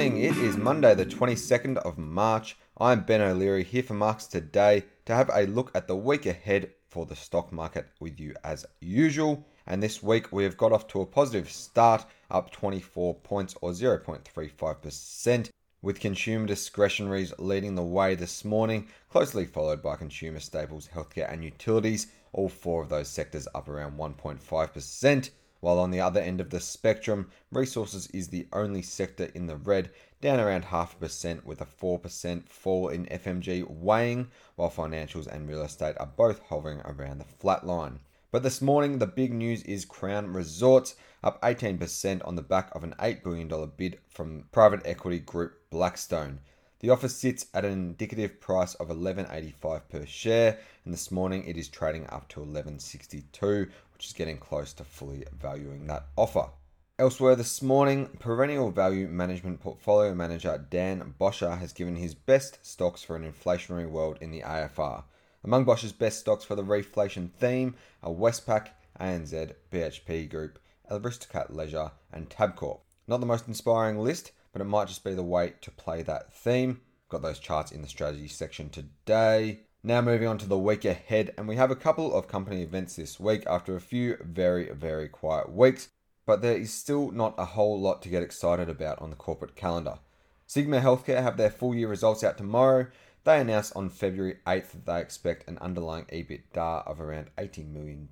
morning. It is Monday, the 22nd of March. I'm Ben O'Leary here for Marcus Today to have a look at the week ahead for the stock market with you as usual. And this week we have got off to a positive start, up 24 points or 0.35%, with consumer discretionaries leading the way this morning, closely followed by consumer staples, healthcare, and utilities. All four of those sectors up around 1.5%. While on the other end of the spectrum, resources is the only sector in the red, down around half a percent with a 4% fall in FMG weighing, while financials and real estate are both hovering around the flat line. But this morning, the big news is Crown Resorts up 18% on the back of an $8 billion bid from private equity group Blackstone. The offer sits at an indicative price of 11.85 per share, and this morning it is trading up to 11.62, which is getting close to fully valuing that offer. Elsewhere this morning, Perennial Value Management Portfolio Manager Dan Bosscher has given his best stocks for an inflationary world in the AFR. Among Bosscher's best stocks for the reflation theme are Westpac, ANZ, BHP Group, Aristocrat Leisure, and Tabcorp. Not the most inspiring list, but it might just be the way to play that theme. Got those charts in the strategy section today. Now moving on to the week ahead, and we have a couple of company events this week after a few very, very quiet weeks, but there is still not a whole lot to get excited about on the corporate calendar. Sigma Healthcare have their full year results out tomorrow. They announced on February 8th that they expect an underlying EBITDA of around $80 million.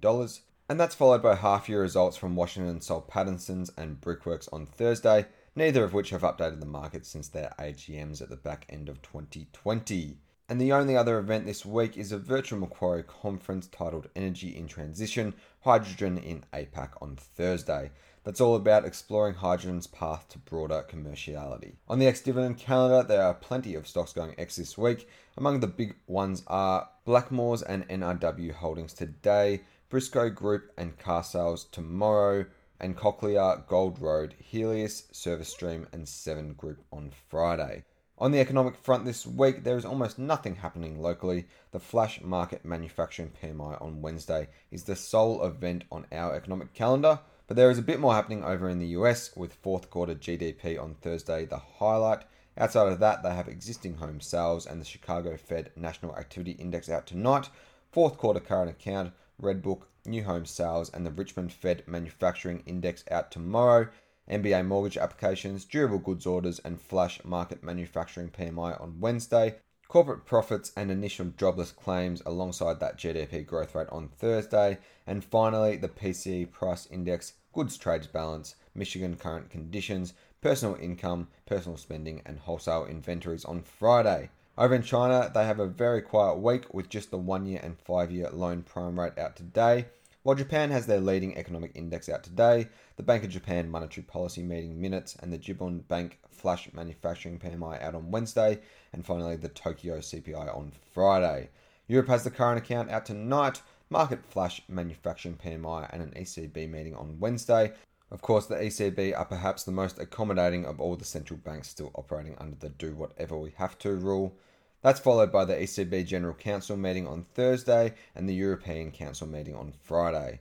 And that's followed by half year results from Washington Soul Pattinson's and Brickworks on Thursday, neither of which have updated the market since their AGMs at the back end of 2020. And the only other event this week is a virtual Macquarie conference titled Energy in Transition Hydrogen in APAC on Thursday. That's all about exploring hydrogen's path to broader commerciality. On the ex dividend calendar, there are plenty of stocks going ex this week. Among the big ones are Blackmores and NRW Holdings today, Briscoe Group and Carsales tomorrow, and Cochlear, Gold Road, Healius, Service Stream, and Seven Group on Friday. On the economic front this week, there is almost nothing happening locally. The flash Markit manufacturing PMI on Wednesday is the sole event on our economic calendar, but there is a bit more happening over in the US with fourth quarter GDP on Thursday, the highlight. Outside of that, they have existing home sales and the Chicago Fed National Activity Index out tonight, fourth quarter current account, Redbook, new home sales, and the Richmond Fed Manufacturing Index out tomorrow. MBA mortgage applications, durable goods orders, and flash Markit manufacturing PMI on Wednesday. Corporate profits and initial jobless claims alongside that GDP growth rate on Thursday. And finally, the PCE price index, goods trades balance, Michigan current conditions, personal income, personal spending, and wholesale inventories on Friday. Over in China, they have a very quiet week with just the one year and five year loan prime rate out today. While Japan has their leading economic index out today, the Bank of Japan monetary policy meeting minutes and the Jibun Bank flash manufacturing PMI out on Wednesday, and finally the Tokyo CPI on Friday. Europe has the current account out tonight, Markit flash manufacturing PMI, and an ECB meeting on Wednesday. Of course, the ECB are perhaps the most accommodating of all the central banks still operating under the do whatever we have to rule. That's followed by the ECB General Council meeting on Thursday and the European Council meeting on Friday.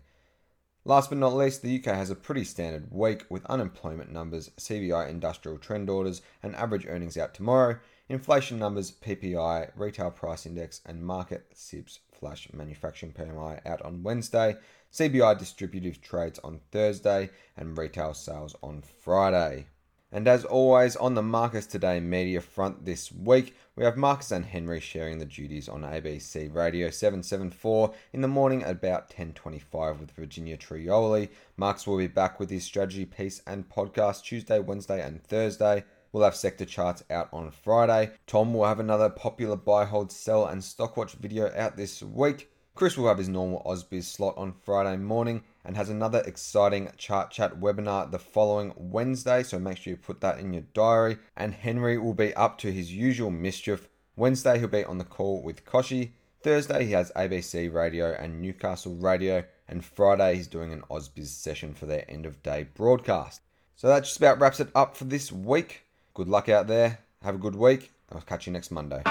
Last but not least, the UK has a pretty standard week with unemployment numbers, CBI industrial trend orders, and average earnings out tomorrow, inflation numbers, PPI, retail price index, and Markit CIPS flash manufacturing PMI out on Wednesday, CBI distributive trades on Thursday, and retail sales on Friday. And as always, on the Marcus Today media front this week, we have Marcus and Henry sharing the duties on ABC Radio 774 in the morning at about 10.25 with Virginia Trioli. Marcus will be back with his strategy piece and podcast Tuesday, Wednesday and Thursday. We'll have sector charts out on Friday. Tom will have another popular buy, hold, sell and stockwatch video out this week. Chris will have his normal AusBiz slot on Friday morning and has another exciting chart chat webinar the following Wednesday, so make sure you put that in your diary. And Henry will be up to his usual mischief. Wednesday, he'll be on the call with Koshi. Thursday, he has ABC Radio and Newcastle Radio. And Friday, he's doing an AusBiz session for their end of day broadcast. So that just about wraps it up for this week. Good luck out there. Have a good week. I'll catch you next Monday.